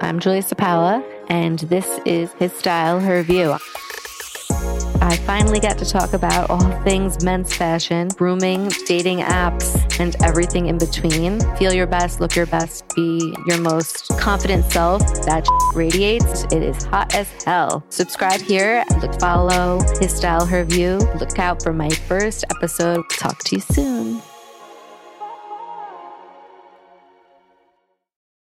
I'm Julia Sapala, and this is His Style, Her View. I finally got to talk about all things men's fashion, grooming, dating apps, and everything in between. Feel your best, look your best, be your most confident self. That radiates. It is hot as hell. Subscribe here, look, follow his style, her view. Look out for my first episode. Talk to you soon.